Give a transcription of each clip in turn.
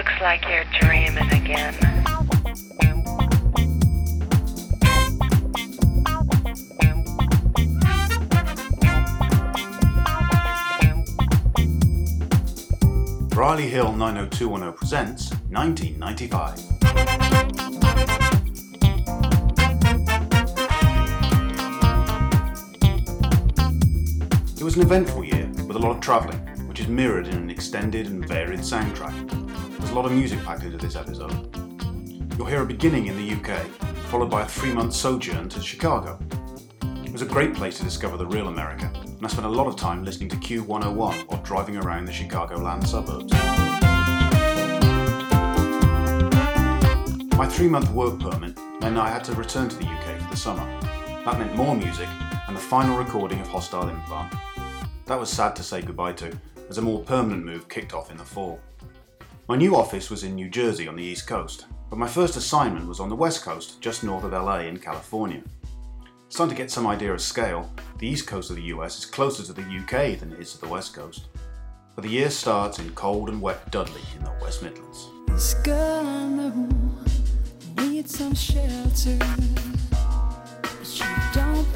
Looks like you're dreaming again. Riley Hill 90210 presents 1995. It was an eventful year with a lot of travelling, which is mirrored in an extended and varied soundtrack. A lot of music packed into this episode. You'll hear a beginning in the UK, followed by a three month sojourn to Chicago. It was a great place to discover the real America, and I spent a lot of time listening to Q101 while driving around the Chicagoland suburbs. My three month work permit meant I had to return to the UK for the summer. That meant more music and the final recording of Hostile Implant. That was sad to say goodbye to, as a more permanent move kicked off in the fall. My new office was in New Jersey on the East Coast, but my first assignment was on the West Coast, just north of LA in California. Starting to get some idea of scale, the East Coast of the US is closer to the UK than it is to the West Coast. But the year starts in cold and wet Dudley in the West Midlands. This girl I know needs some shelter, but don't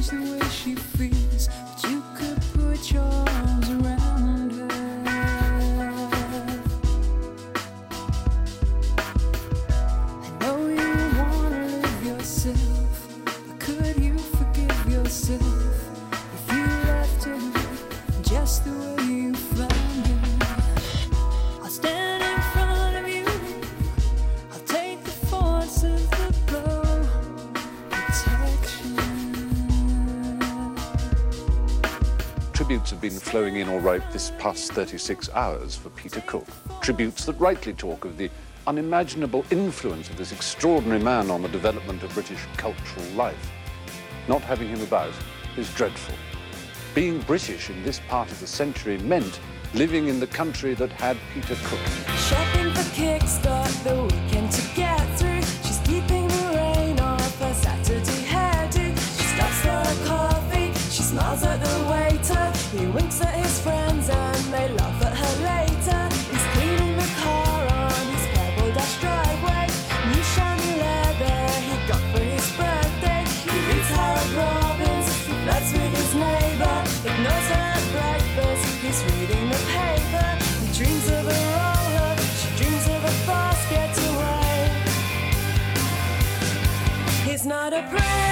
change the way flowing in all right this past 36 hours for Peter Cook. Tributes that rightly talk of the unimaginable influence of this extraordinary man on the development of British cultural life. Not having him about is dreadful. Being British in this part of the century meant living in the country that had Peter Cook. He's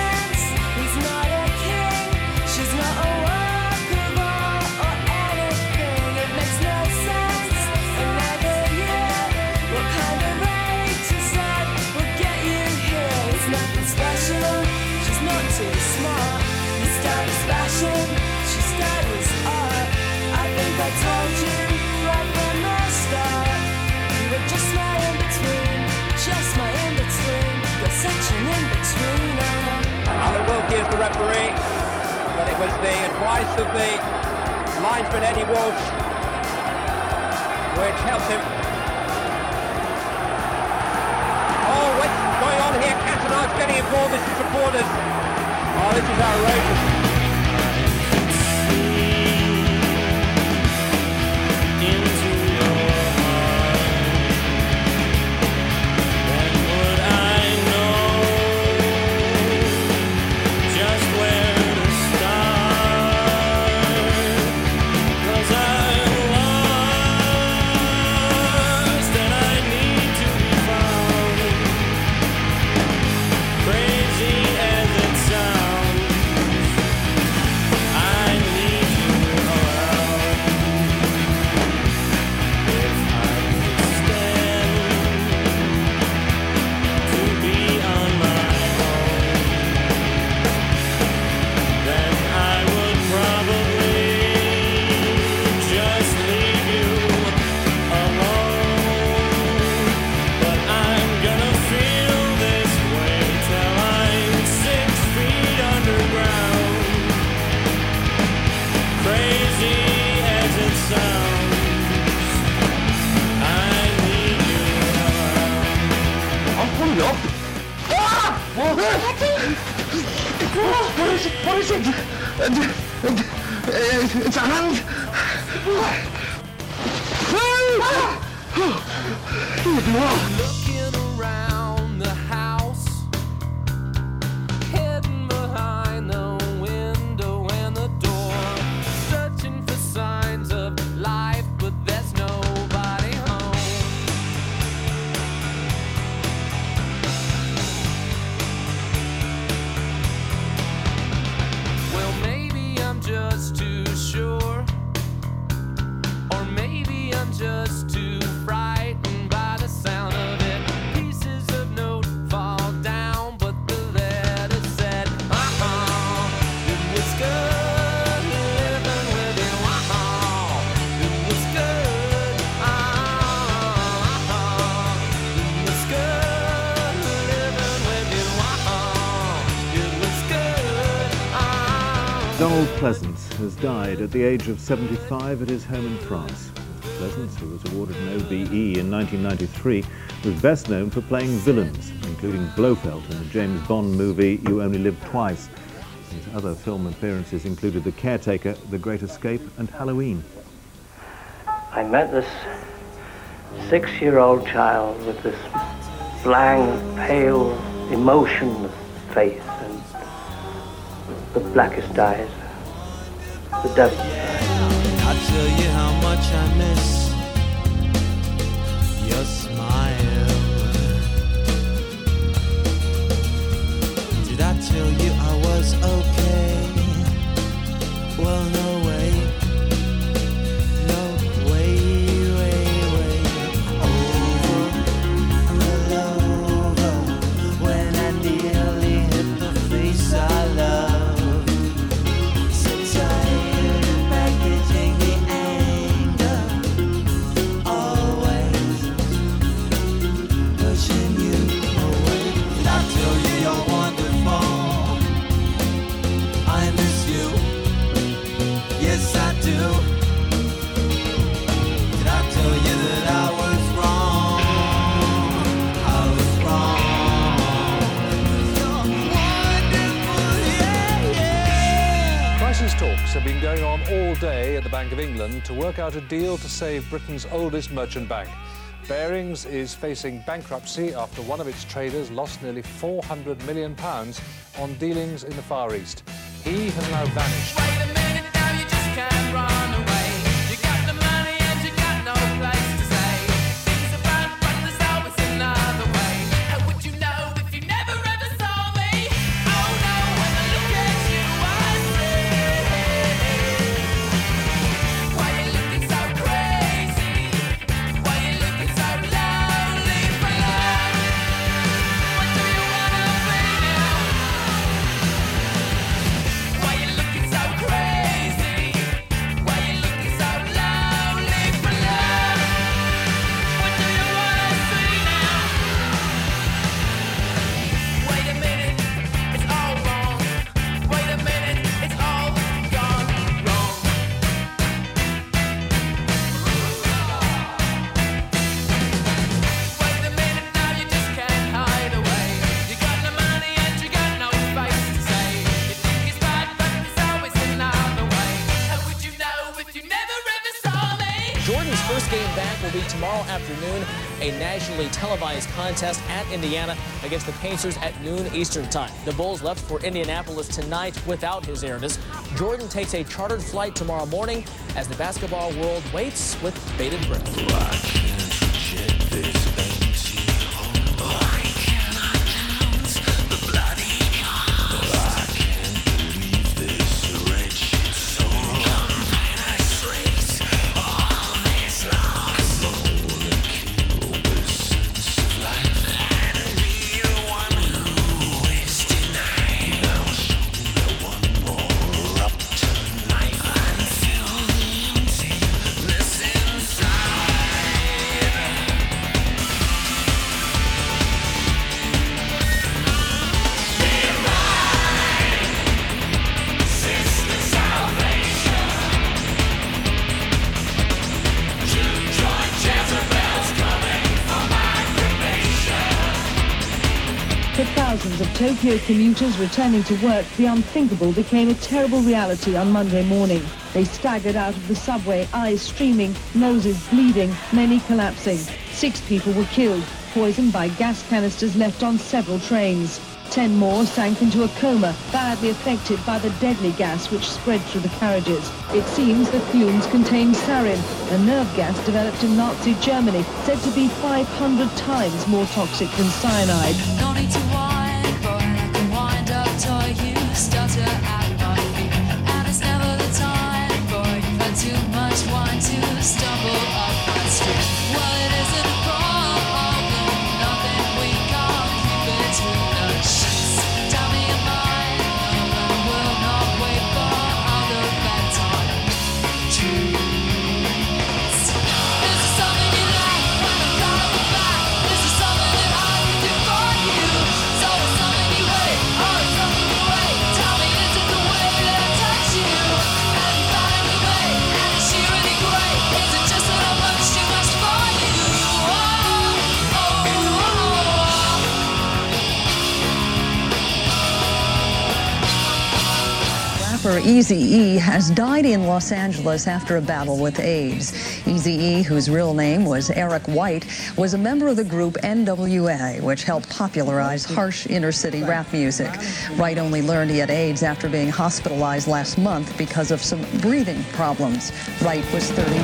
advice of the linesman Eddie Walsh which helped him. Oh, what's going on here? Cantona's getting involved with his supporters. Oh, this is outrageous. Uh, has died at the age of 75 at his home in France. Pleasence, who was awarded an OBE in 1993, was best known for playing villains, including Blofeld in the James Bond movie You Only Live Twice. His other film appearances included The Caretaker, The Great Escape, and Halloween. I met this six-year-old child with this blank, pale, emotionless face and the blackest eyes, the eyes. I'll tell you how much I miss your smile. Did I tell you I was okay? Well. No work out a deal to save Britain's oldest merchant bank. Barings is facing bankruptcy after one of its traders lost nearly 400 million pounds on dealings in the Far East. He has now vanished. Tomorrow afternoon, a nationally televised contest at Indiana against the Pacers at noon Eastern Time. The Bulls left for Indianapolis tonight without his Airness. Jordan takes a chartered flight tomorrow morning as the basketball world waits with bated breath. Commuters returning to work, the unthinkable became a terrible reality on Monday morning. They staggered out of the subway, eyes streaming, noses bleeding, many collapsing. Six people were killed, poisoned by gas canisters left on several trains. Ten more sank into a coma, badly affected by the deadly gas which spread through the carriages. It seems the fumes contained sarin, a nerve gas developed in Nazi Germany, said to be 500 times more toxic than cyanide. Rapper Eazy-E has died in Los Angeles after a battle with AIDS. Eazy-E, whose real name was Eric Wright, was a member of the group NWA, which helped popularize harsh inner-city rap music. White only learned he had AIDS after being hospitalized last month because of some breathing problems. Wright was 31.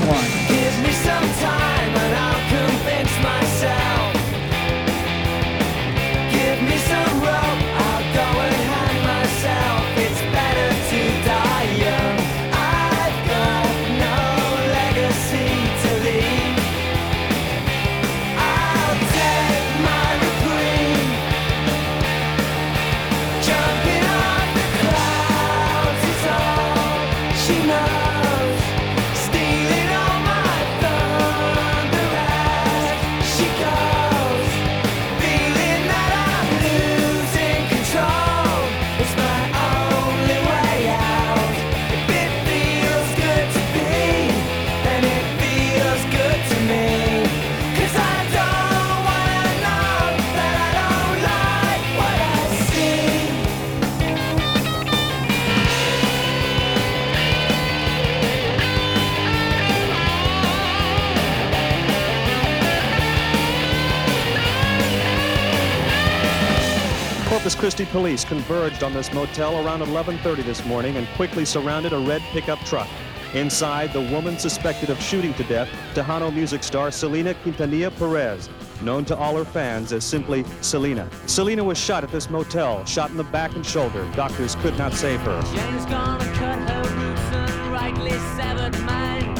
Police converged on this motel around 11:30 this morning and quickly surrounded a red pickup truck. Inside, the woman suspected of shooting to death Tejano music star Selena Quintanilla Perez, known to all her fans as simply Selena. Selena was shot at this motel, shot in the back and shoulder. Doctors could not save her. Gonna cut her roots and rightly severed mine.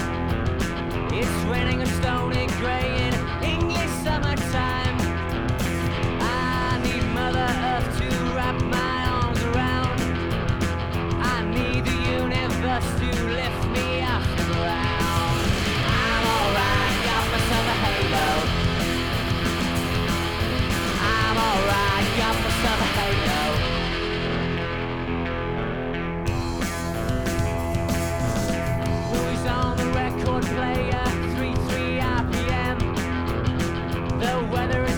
It's raining a stony grey player? 3-3 RPM. The weather is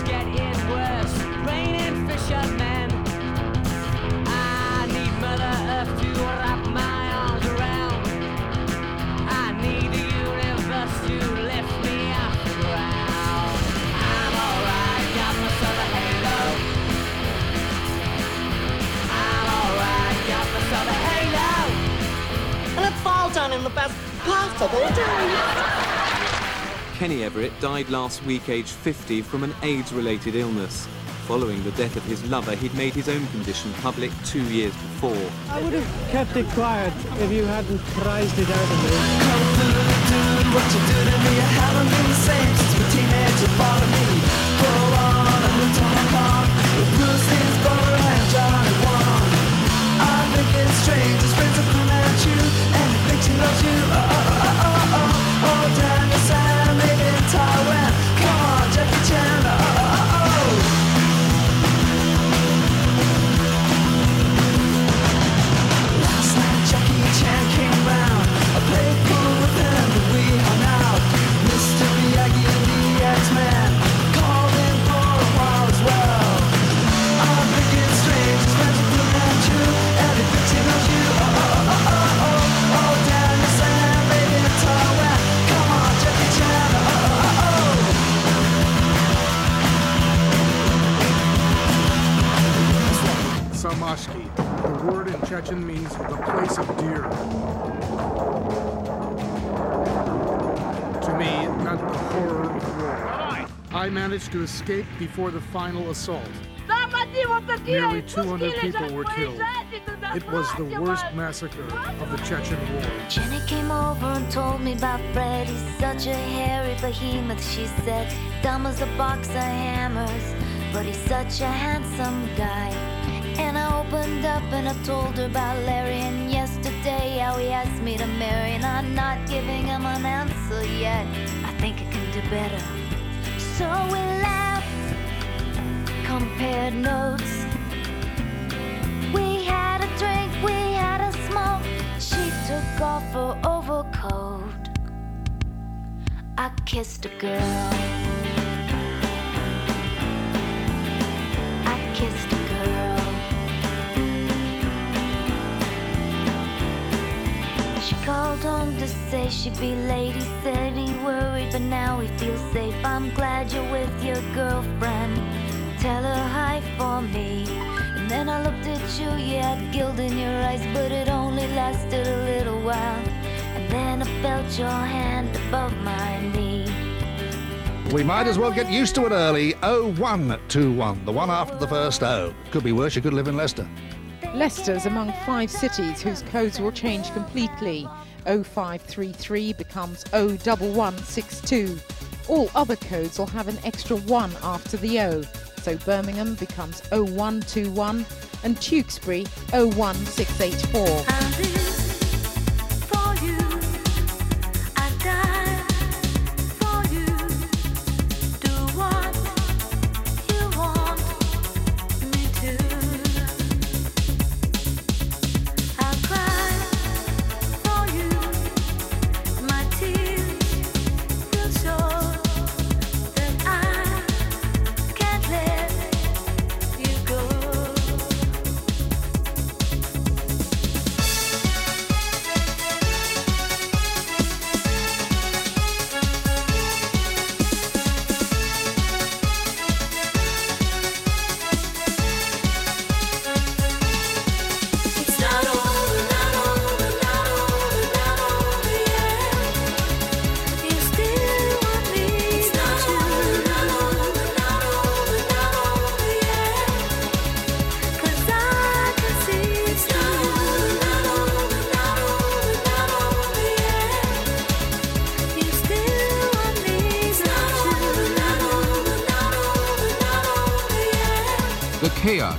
Kenny Everett died last week aged 50 from an AIDS-related illness. Following the death of his lover, he'd made his own condition public two years before. I would have kept it quiet if you hadn't prized it out of me. What you do to me, I haven't been the same since my teenager bought me. Go on, I moved to Hong Kong with Bruce Ginsburg and Johnny Wong. I think it's strange, his friends have come at you, and he thinks he loves you. Uh, uh, uh. Made Chechen means the place of deer. To me, it meant the horror of war. I managed to escape before the final assault. Nearly 200 people were killed. It was the worst massacre of the Chechen War. Jenny came over and told me about Fred. He's such a hairy behemoth, she said. Dumb as a box of hammers, but he's such a handsome guy. And I opened up and I told her about Larry. And yesterday, how he asked me to marry. And I'm not giving him an answer yet. I think I can do better. So we laughed, compared notes. We had a drink, we had a smoke. She took off her overcoat. I kissed a girl. Called home to say she'd be late. He said he worried, but now he feels safe. I'm glad you're with your girlfriend. Tell her hi for me. And then I looked at you, you had guilt in your eyes, but it only lasted a little while. And then I felt your hand above my knee. We might as well get used to it early. 0121, the one after the first O. Could be worse, you could live in Leicester. Leicester's among five cities whose codes will change completely. 0533 becomes 01162. All other codes will have an extra 1 after the O. So Birmingham becomes 0121 and Tewkesbury 01684.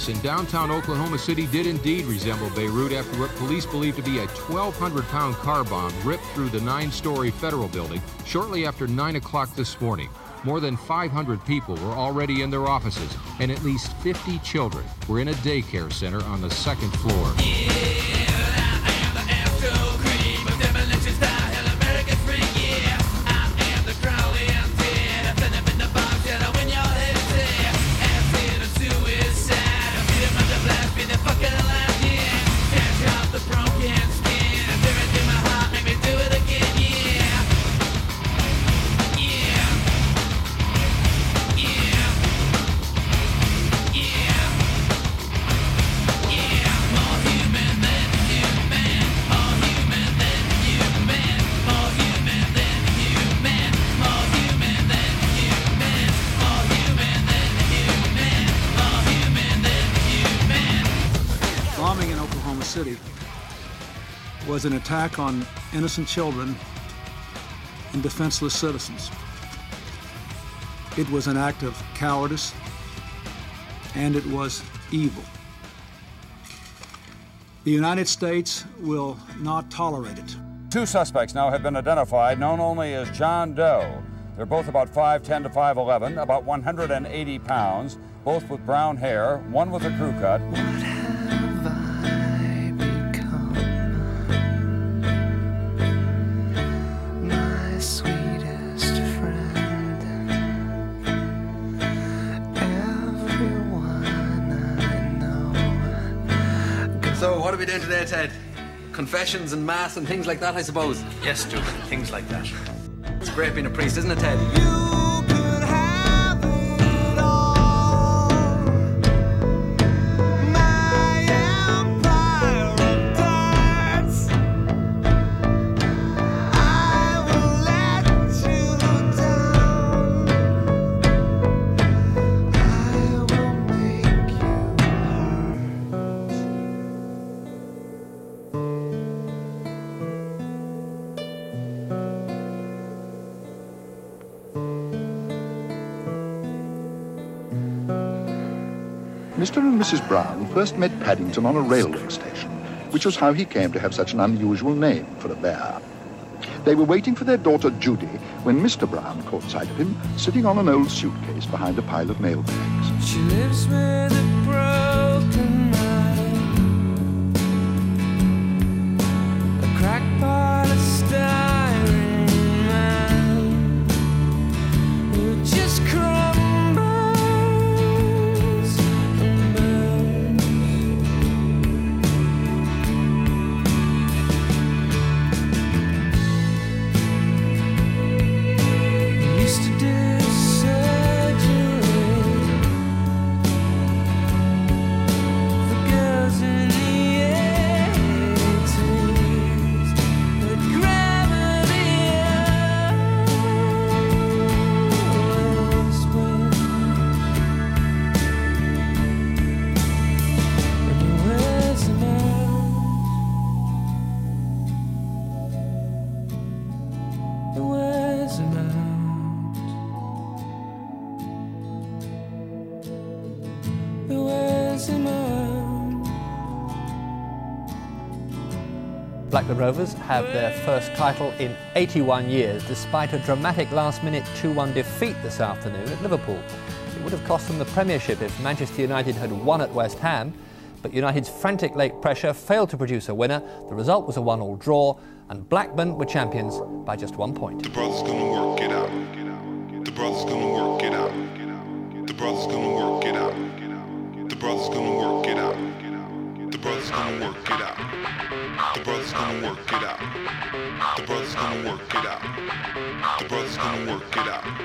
In downtown Oklahoma City did indeed resemble Beirut after what police believe to be a 1,200 pound car bomb ripped through the nine story federal building shortly after 9 o'clock this morning. More than 500 people were already in their offices, and at least 50 children were in a daycare center on the second floor. bombing was an attack on innocent children and defenseless citizens. It was an act of cowardice and it was evil. The United States will not tolerate it. Two suspects now have been identified, known only as John Doe. They're both about 5'10 to 5'11, about 180 pounds, both with brown hair, one with a crew cut. Confessions and mass and things like that, I suppose. Yes, Duke, things like that. It's great being a priest, isn't it, Ted? Mr. Mrs. Brown first met Paddington on a railway station, which was how he came to have such an unusual name for a bear. They were waiting for their daughter Judy when Mr. Brown caught sight of him sitting on an old suitcase behind a pile of mail bags. She lives with Rovers have their first title in 81 years, despite a dramatic last-minute 2-1 defeat this afternoon at Liverpool. It would have cost them the Premiership if Manchester United had won at West Ham, but United's frantic late pressure failed to produce a winner. The result was a one-all draw, and Blackburn were champions by just one point. The brother's gonna work it out. The brother's gonna work it out. The brother's gonna work it out. The brother's gonna work it out. The brother's gonna work it out. The brother's gonna work it out. The brother's gonna work it out. The brother's gonna work it out.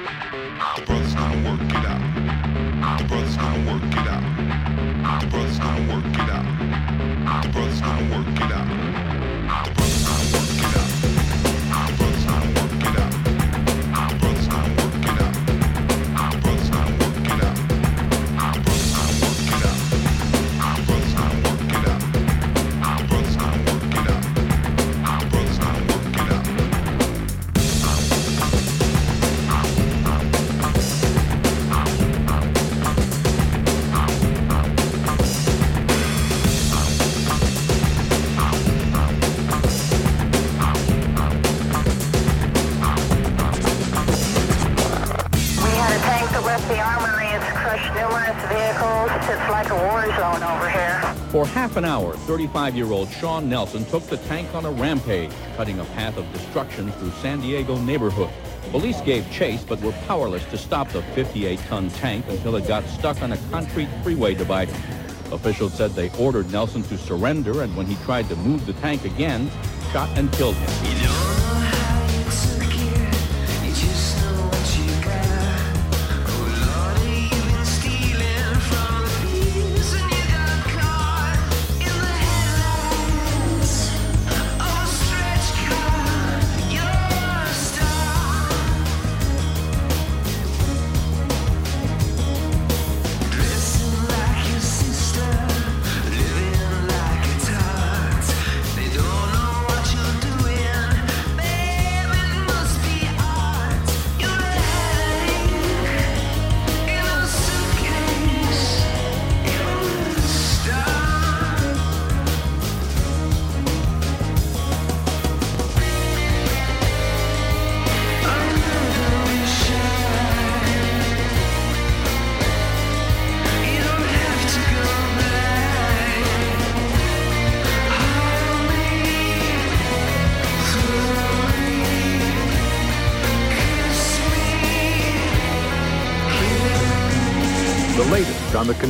Half an hour, 35-year-old Shawn Nelson took the tank on a rampage, cutting a path of destruction through San Diego neighborhood. Police gave chase but were powerless to stop the 58-ton tank until it got stuck on a concrete freeway divider. Officials said they ordered Nelson to surrender and when he tried to move the tank again, shot and killed him.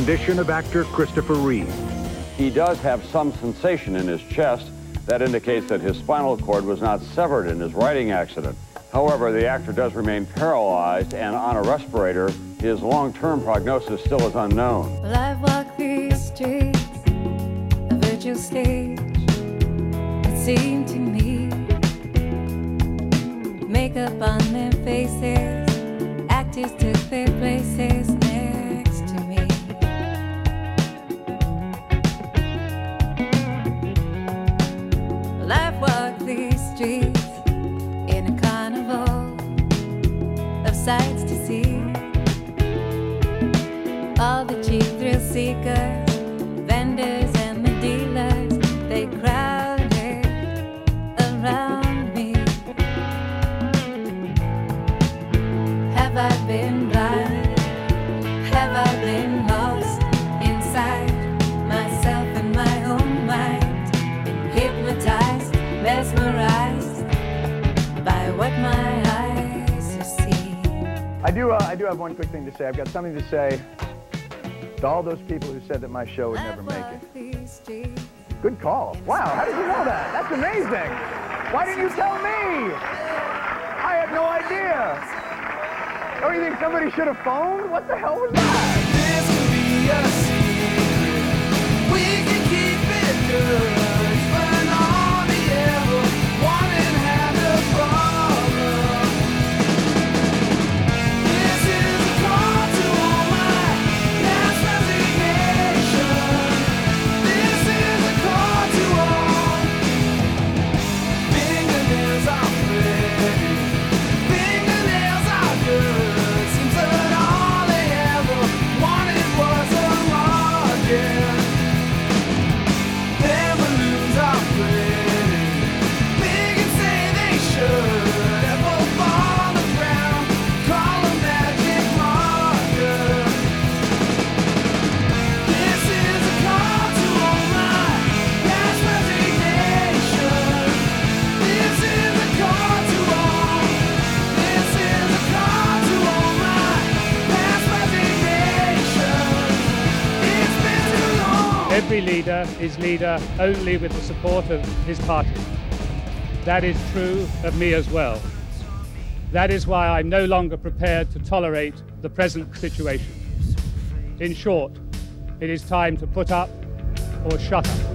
Condition of actor Christopher Reeve. He does have some sensation in his chest that indicates that his spinal cord was not severed in his riding accident. However, the actor does remain paralyzed and on a respirator. His long-term prognosis still is unknown. Well, I've walked these streets, a virtual stage, it seemed to me. Makeup on their faces, actors took their places streets in a carnival of sights to see. All the cheap thrill seekers, I do. Uh, I do have one quick thing to say. I've got something to say to all those people who said that my show would never make it. Good call. Wow. How did you know that? That's amazing. Why didn't you tell me? I had no idea. Don't you think somebody should have phoned? What the hell was that? Every leader is leader only with the support of his party. That is true of me as well. That is why I'm no longer prepared to tolerate the present situation. In short, it is time to put up or shut up.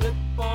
Flip on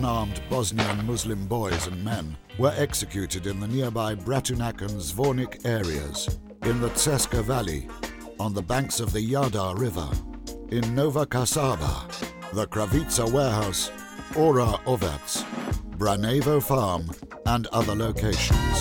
unarmed Bosnian Muslim boys and men were executed in the nearby Bratunac and Zvornik areas, in the Cerska Valley, on the banks of the Jadar River, in Nova Kasaba, the Kravica Warehouse, Ora Ovets, Branjevo Farm, and other locations.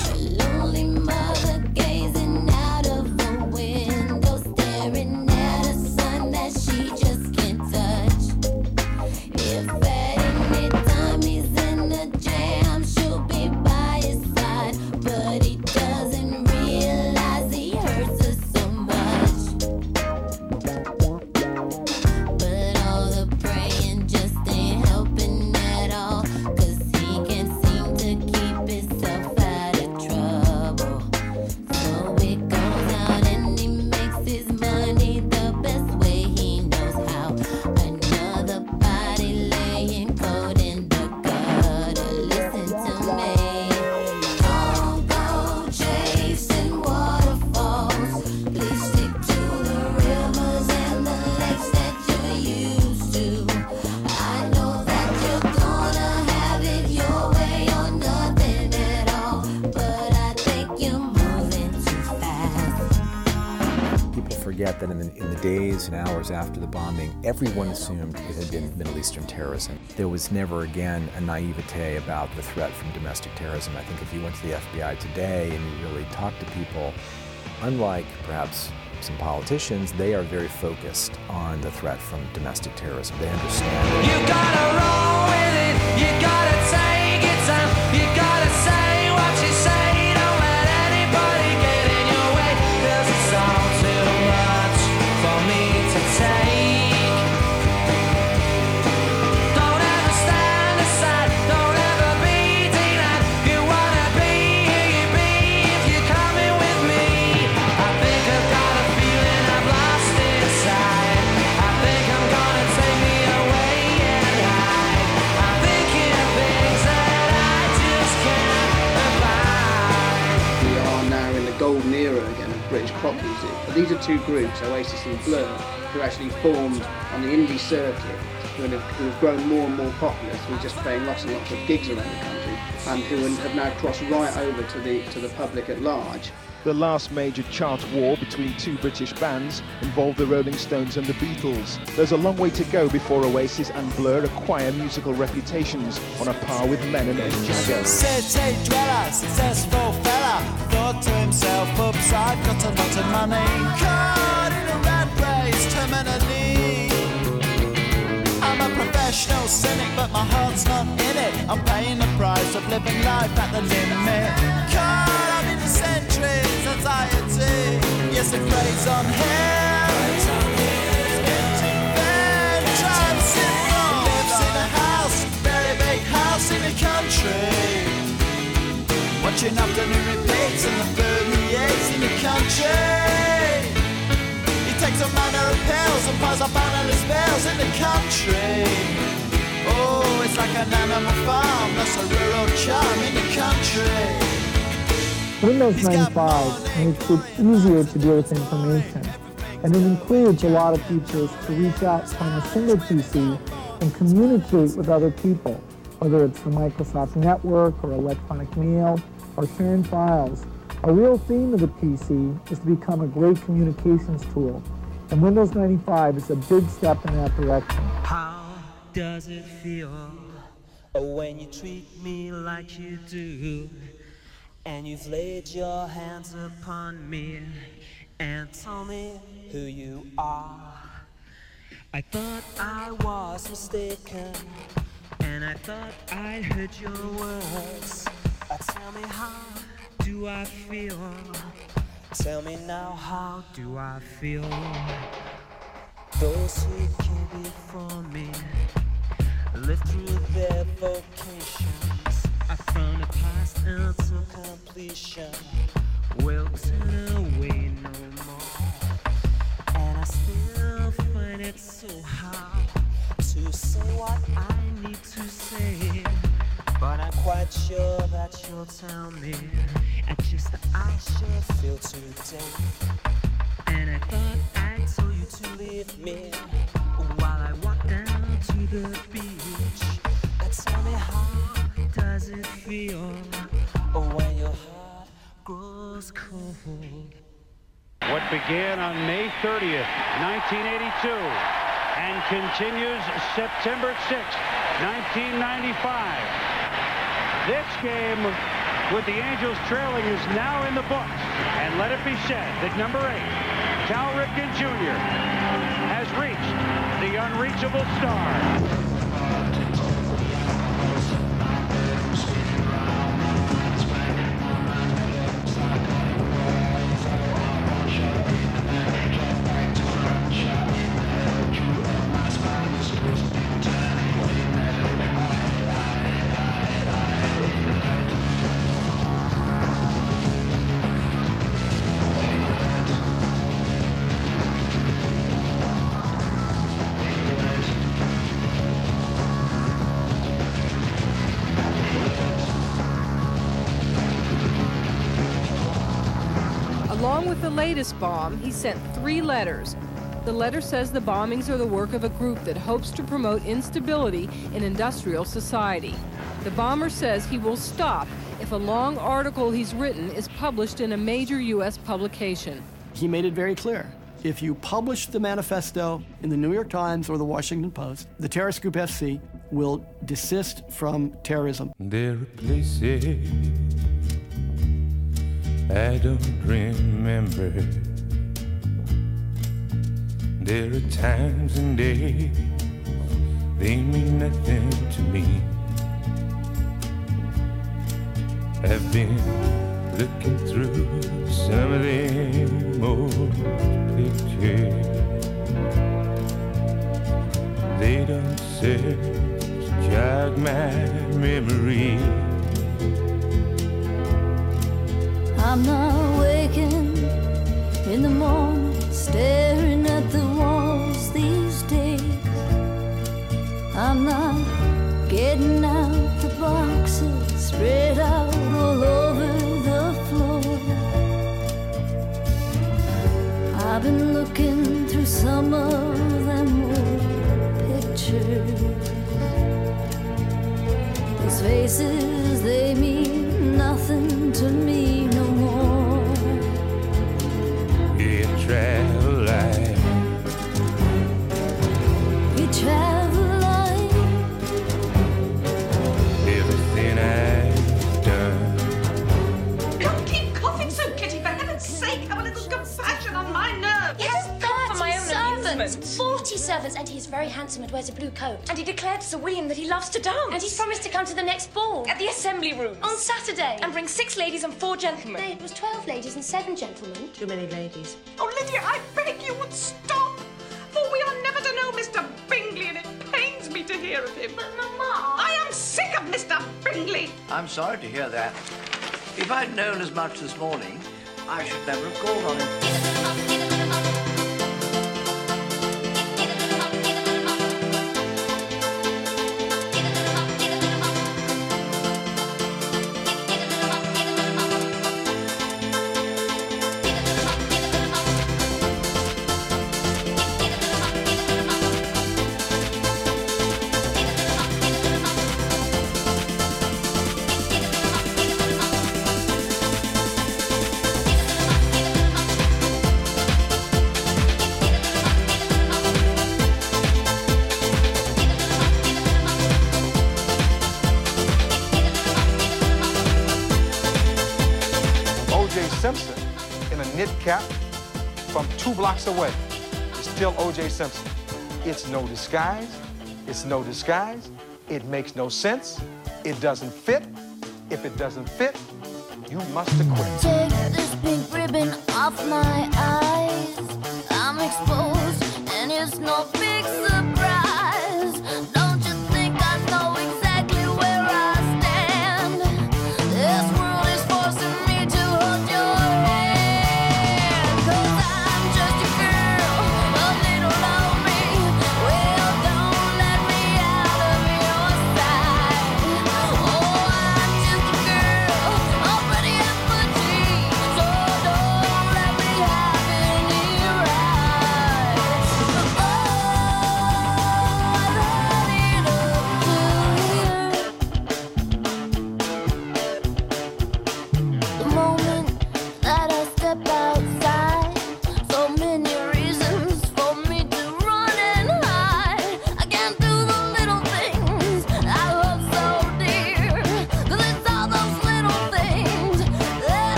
And hours after the bombing, everyone assumed it had been Middle Eastern terrorism. There was never again a naivete about the threat from domestic terrorism. I think if you went to the FBI today and you really talked to people, unlike perhaps some politicians, they are very focused on the threat from domestic terrorism. They understand. You gotta roll with it. You gotta take it. You gotta say golden era again of British pop music. But these are two groups, Oasis and Blur, who actually formed on the indie circuit, who have, who have grown more and more popular through just playing lots and lots of gigs around the country, and who have now crossed right over to the to the public at large. The last major chart war between two British bands involved the Rolling Stones and the Beatles. There's a long way to go before Oasis and Blur acquire musical reputations on a par with Lennon and Jagger. City dweller, successful fella, thought to himself, oops, I've got a lot of money. Caught in a rat race, terminally. I'm a professional cynic, but my heart's not in it. I'm paying the price of living life at the limit. Caught anxiety. Yes, it preys on simple. Lives in a house, very big house in the country. Watching afternoon repeats and the food in the country. He takes a manner of pills and piles up analyst bills in the country. Oh, it's like an animal farm, that's a rural charm in the country. Windows 95 makes it easier to deal with information, and it includes a lot of features to reach out from a single PC and communicate with other people, whether it's the Microsoft Network or electronic mail or sharing files. A real theme of the PC is to become a great communications tool, and Windows 95 is a big step in that direction. How does it feel when you treat me like you do? And you've laid your hands upon me and told me who you are. I thought I was mistaken, and I thought I heard your words. Uh, tell me how do I feel? Tell me now how do I feel? Those who came before me lived through their vocations. I from the past until completion. Will turn away no more. And I still find it so hard to say what I need to say. But I'm quite sure that you'll tell me at just I should feel today. And I thought I told you to leave me while I walk down to the beach. Uh, Tell me how does it feel grows cold? What began on May 30th, 1982, and continues September 6th, 1995. This game with the Angels trailing is now in the books. And let it be said that number eight, Cal Ripken Jr., has reached the unreachable star. Latest bomb, he sent three letters. The letter says the bombings are the work of a group that hopes to promote instability in industrial society. The bomber says he will stop if a long article he's written is published in a major U.S. publication. He made it very clear. If you publish the manifesto in the New York Times or the Washington Post, the terrorist group FC will desist from terrorism. There are places I don't remember. There are times and days they mean nothing to me. I've been looking through some of them old pictures. They don't serve to jog my memory. I'm not waking in the morning, staring at the walls these days. I'm not getting out the boxes spread out all over the floor. I've been looking through some of them old pictures. These faces, servants, 40 servants, and he's very handsome and wears a blue coat. And he declared to Sir William that he loves to dance. And he's promised to come to the next ball. At the assembly rooms. On Saturday. And bring six ladies and four gentlemen. No, it was 12 ladies and seven gentlemen. Too many ladies. Oh, Lydia, I beg you would stop. For we are never to know Mr. Bingley, and it pains me to hear of him. But, Mamma... I am sick of Mr. Bingley. I'm sorry to hear that. If I'd known as much this morning, I should never have called on him. Simpson. It's no disguise. It's no disguise. It makes no sense. It doesn't fit. If it doesn't fit, you must acquit. Take this pink ribbon off my eyes. I'm exposed, and it's no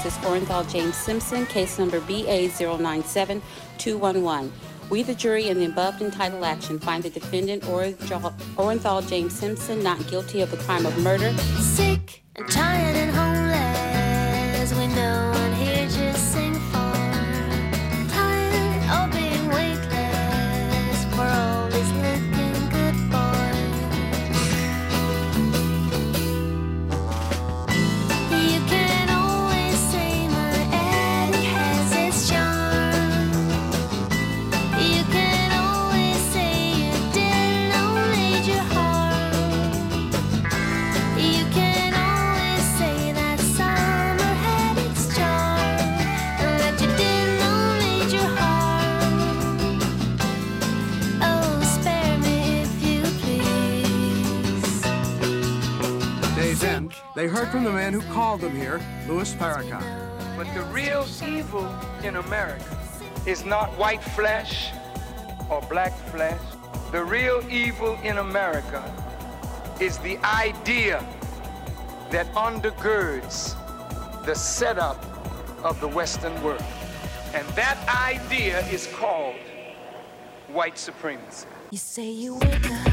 California versus Orenthal James Simpson, case number BA097211. We, the jury, in the above entitled action, find the defendant Orenthal James Simpson not guilty of the crime of murder. Sick and tired heard from the man who called them here, Louis Farrakhan. But the real evil in America is not white flesh or black flesh. The real evil in America is the idea that undergirds the setup of the Western world. And that idea is called white supremacy. You say you wake up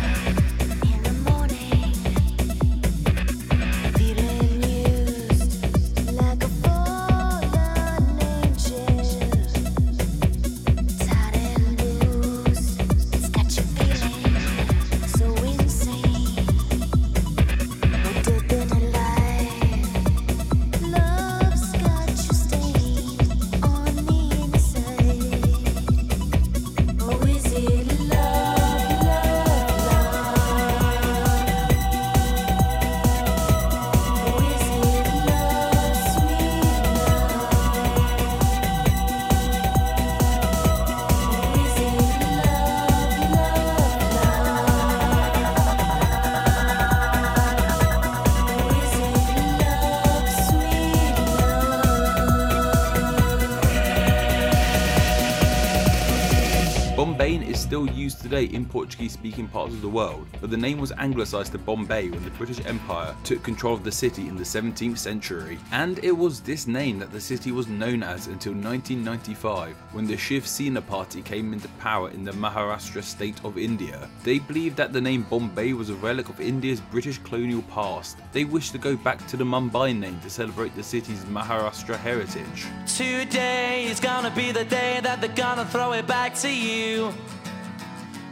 still used today in Portuguese speaking parts of the world, but the name was anglicised to Bombay when the British Empire took control of the city in the 17th century. And it was this name that the city was known as until 1995, when the Shiv Sena party came into power in the Maharashtra state of India. They believed that the name Bombay was a relic of India's British colonial past. They wished to go back to the Mumbai name to celebrate the city's Maharashtra heritage. Today is gonna be the day that they're gonna throw it back to you.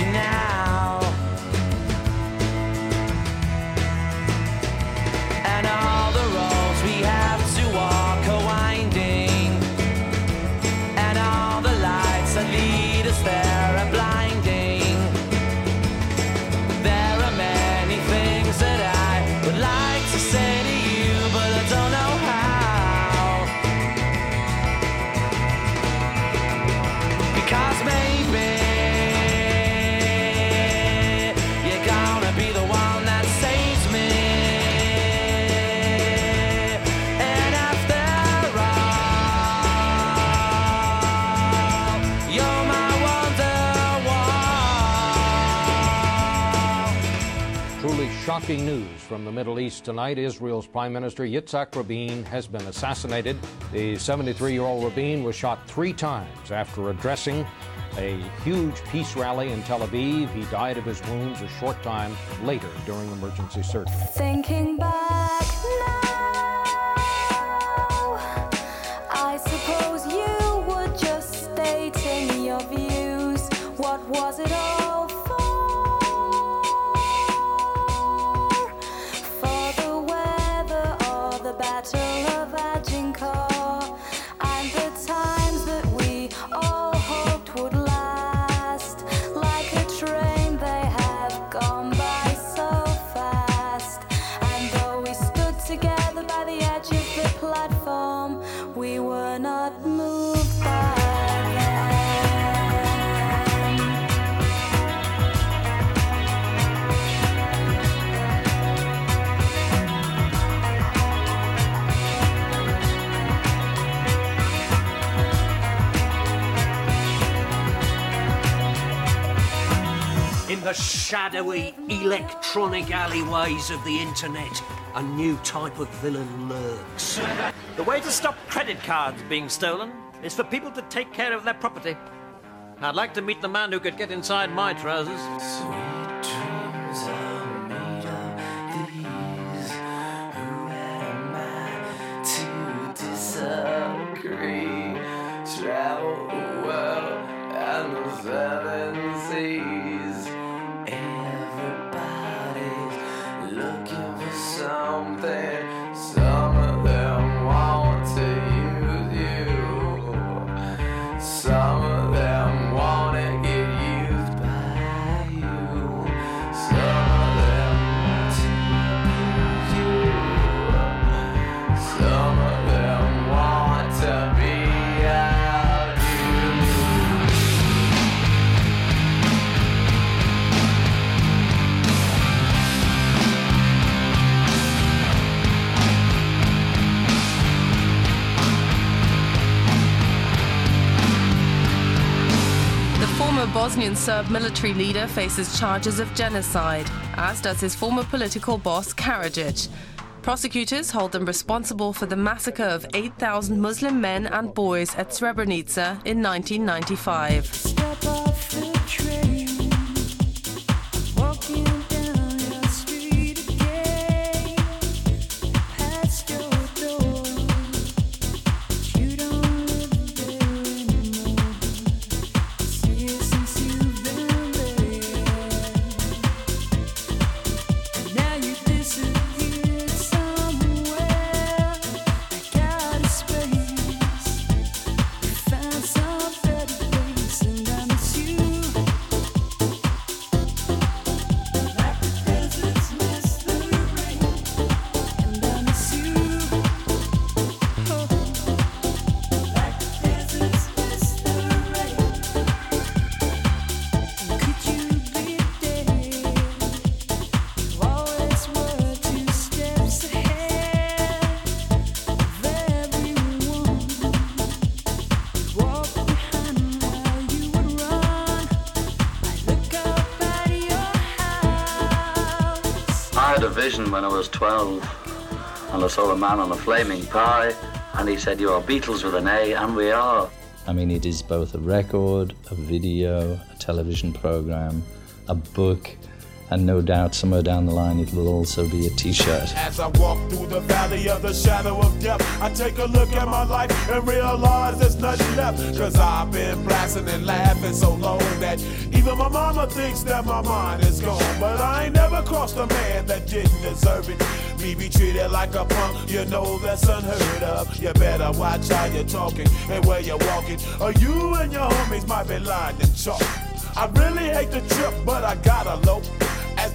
You now. Shocking news from the Middle East tonight. Israel's Prime Minister Yitzhak Rabin has been assassinated. The 73 year old Rabin was shot three times after addressing a huge peace rally in Tel Aviv. He died of his wounds a short time later during emergency surgery. Thinking back now, shadowy, electronic alleyways of the internet, a new type of villain lurks. The way to stop credit cards being stolen is for people to take care of their property. I'd like to meet the man who could get inside my trousers. Bosnian Serb military leader faces charges of genocide, as does his former political boss Karadzic. Prosecutors hold them responsible for the massacre of 8,000 Muslim men and boys at Srebrenica in 1995. When I was 12, and I saw a man on a flaming pie, and he said, You are Beatles with an A, and we are. I mean, it is both a record, a video, a television program, a book, and no doubt somewhere down the line it will also be a t shirt. As I walk through the valley of the shadow of death, I take a look at my life and realize there's nothing left. Cause I've been blasting and laughing so long that even my mama thinks that my mind is gone. But I ain't never crossed a man that didn't deserve it. Me be treated like a punk, you know that's unheard of. You better watch how you're talking and where you're walking, or you and your homies might be lying in chalk. I really hate the trip, but I gotta low.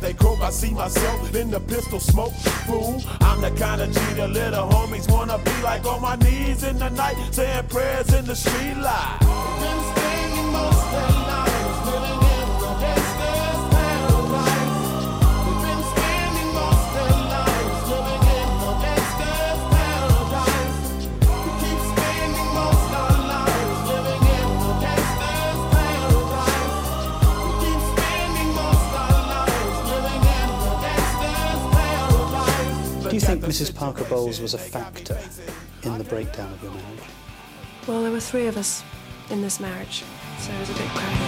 They croak, I see myself in the pistol smoke. Fool, I'm the kind of the little homies wanna be like on my knees in the night, saying prayers in the street light. Do you think Mrs. Parker Bowles was a factor in the breakdown of your marriage? Well, there were three of us in this marriage, so it was a bit crowded.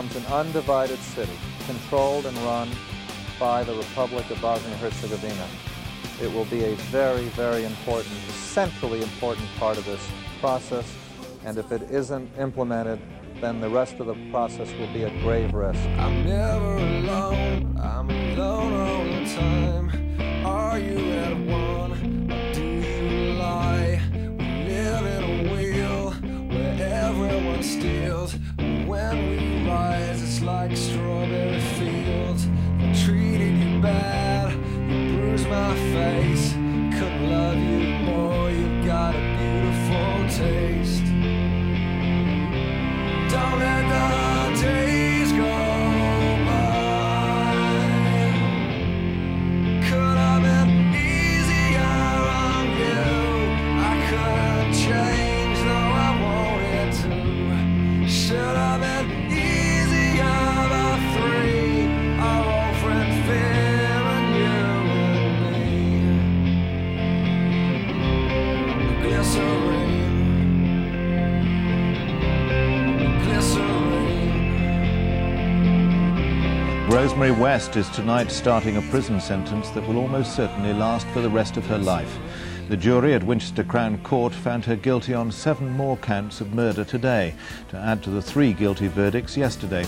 Becomes an undivided city, controlled and run by the Republic of Bosnia-Herzegovina. It will be a very, very important, centrally important part of this process, and if it isn't implemented, then the rest of the process will be at grave risk. I'm never alone, I'm alone all the time. Rosemary West is tonight starting a prison sentence that will almost certainly last for the rest of her life. The jury at Winchester Crown Court found her guilty on seven more counts of murder today, to add to the three guilty verdicts yesterday.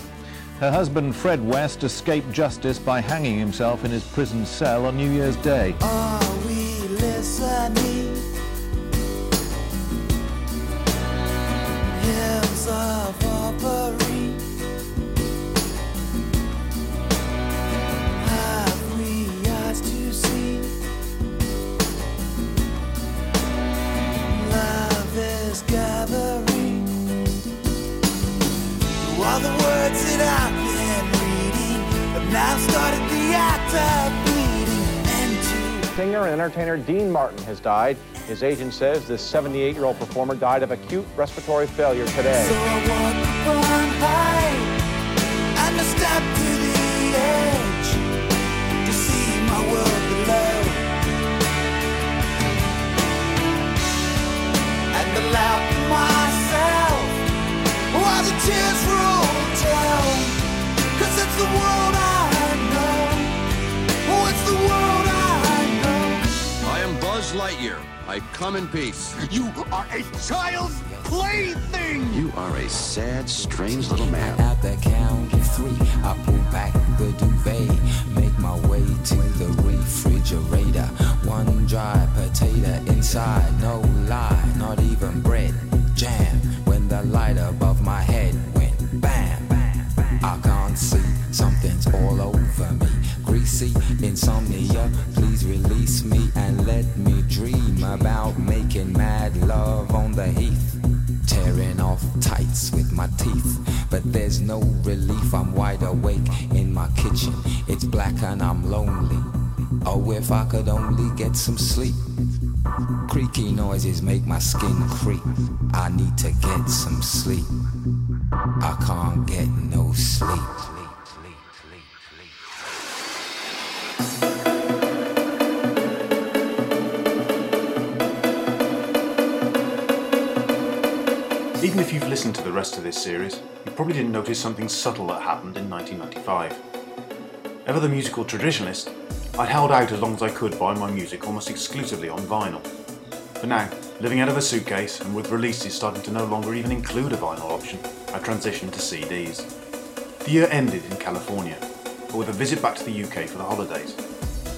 Her husband, Fred West, escaped justice by hanging himself in his prison cell on New Year's Day. Of. Is gathering. All the words that I've been reading have now started the act of bleeding into Singer and entertainer Dean Martin has died. His agent says this 78 year old performer died of acute respiratory failure today. So Lightyear. I come in peace. You are a child's plaything! You are a sad, strange little man. At the count of three, I pull back the duvet, make my way to the refrigerator. One dry potato inside, no lie, not even bread. Jam when the light above my head went bam. I can't see, something's all over me. Greasy insomnia, please release me and let me dream about making mad love on the heath. Tearing off tights with my teeth, but there's no relief. I'm wide awake in my kitchen. It's black and I'm lonely. Oh, if I could only get some sleep. Creaky noises make my skin creep. I need to get some sleep. I can't get no sleep. Even if you've listened to the rest of this series, you probably didn't notice something subtle that happened in 1995. Ever the musical traditionalist, I'd held out as long as I could buy my music almost exclusively on vinyl. But now, living out of a suitcase and with releases starting to no longer even include a vinyl option, I transitioned to CDs. The year ended in California, but with a visit back to the UK for the holidays.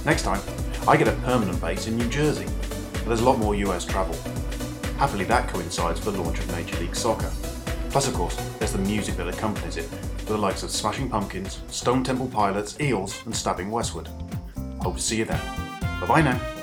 Next time, I get a permanent base in New Jersey, but there's a lot more US travel. Happily, that coincides with the launch of Major League Soccer. Plus, of course, there's the music that accompanies it, with the likes of Smashing Pumpkins, Stone Temple Pilots, Eels, and Stabbing Westward. Hope to see you then. Bye bye now.